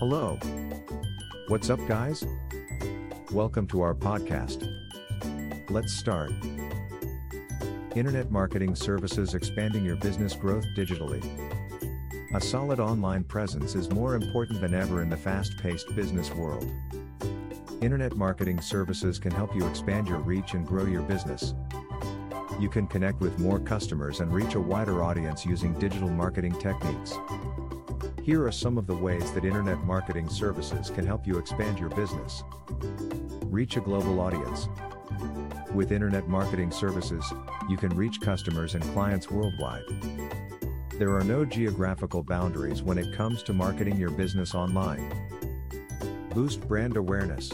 Hello. What's up, guys? Welcome to our podcast. Let's start. Internet marketing services expanding your business growth digitally. A solid online presence is more important than ever in the fast paced business world. Internet marketing services can help you expand your reach and grow your business. You can connect with more customers and reach a wider audience using digital marketing techniques. Here are some of the ways that internet marketing services can help you expand your business. Reach a global audience. With internet marketing services, you can reach customers and clients worldwide. There are no geographical boundaries when it comes to marketing your business online. Boost brand awareness.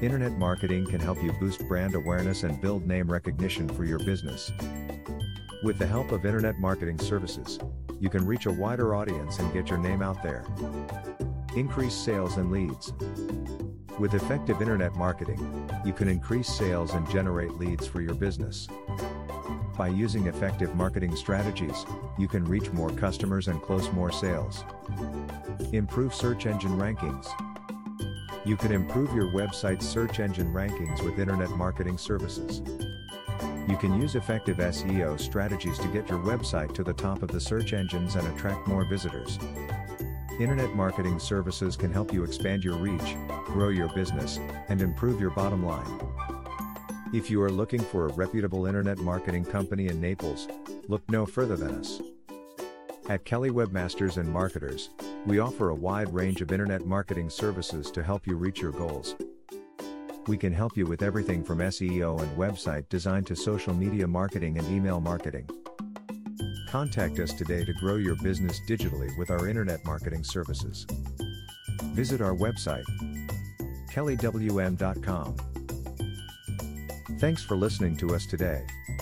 Internet marketing can help you boost brand awareness and build name recognition for your business. With the help of internet marketing services, you can reach a wider audience and get your name out there. Increase sales and leads. With effective internet marketing, you can increase sales and generate leads for your business. By using effective marketing strategies, you can reach more customers and close more sales. Improve search engine rankings. You can improve your website's search engine rankings with internet marketing services. You can use effective SEO strategies to get your website to the top of the search engines and attract more visitors. Internet marketing services can help you expand your reach, grow your business, and improve your bottom line. If you are looking for a reputable internet marketing company in Naples, look no further than us. At Kelly Webmasters and Marketers, we offer a wide range of internet marketing services to help you reach your goals. We can help you with everything from SEO and website design to social media marketing and email marketing. Contact us today to grow your business digitally with our internet marketing services. Visit our website, kellywm.com. Thanks for listening to us today.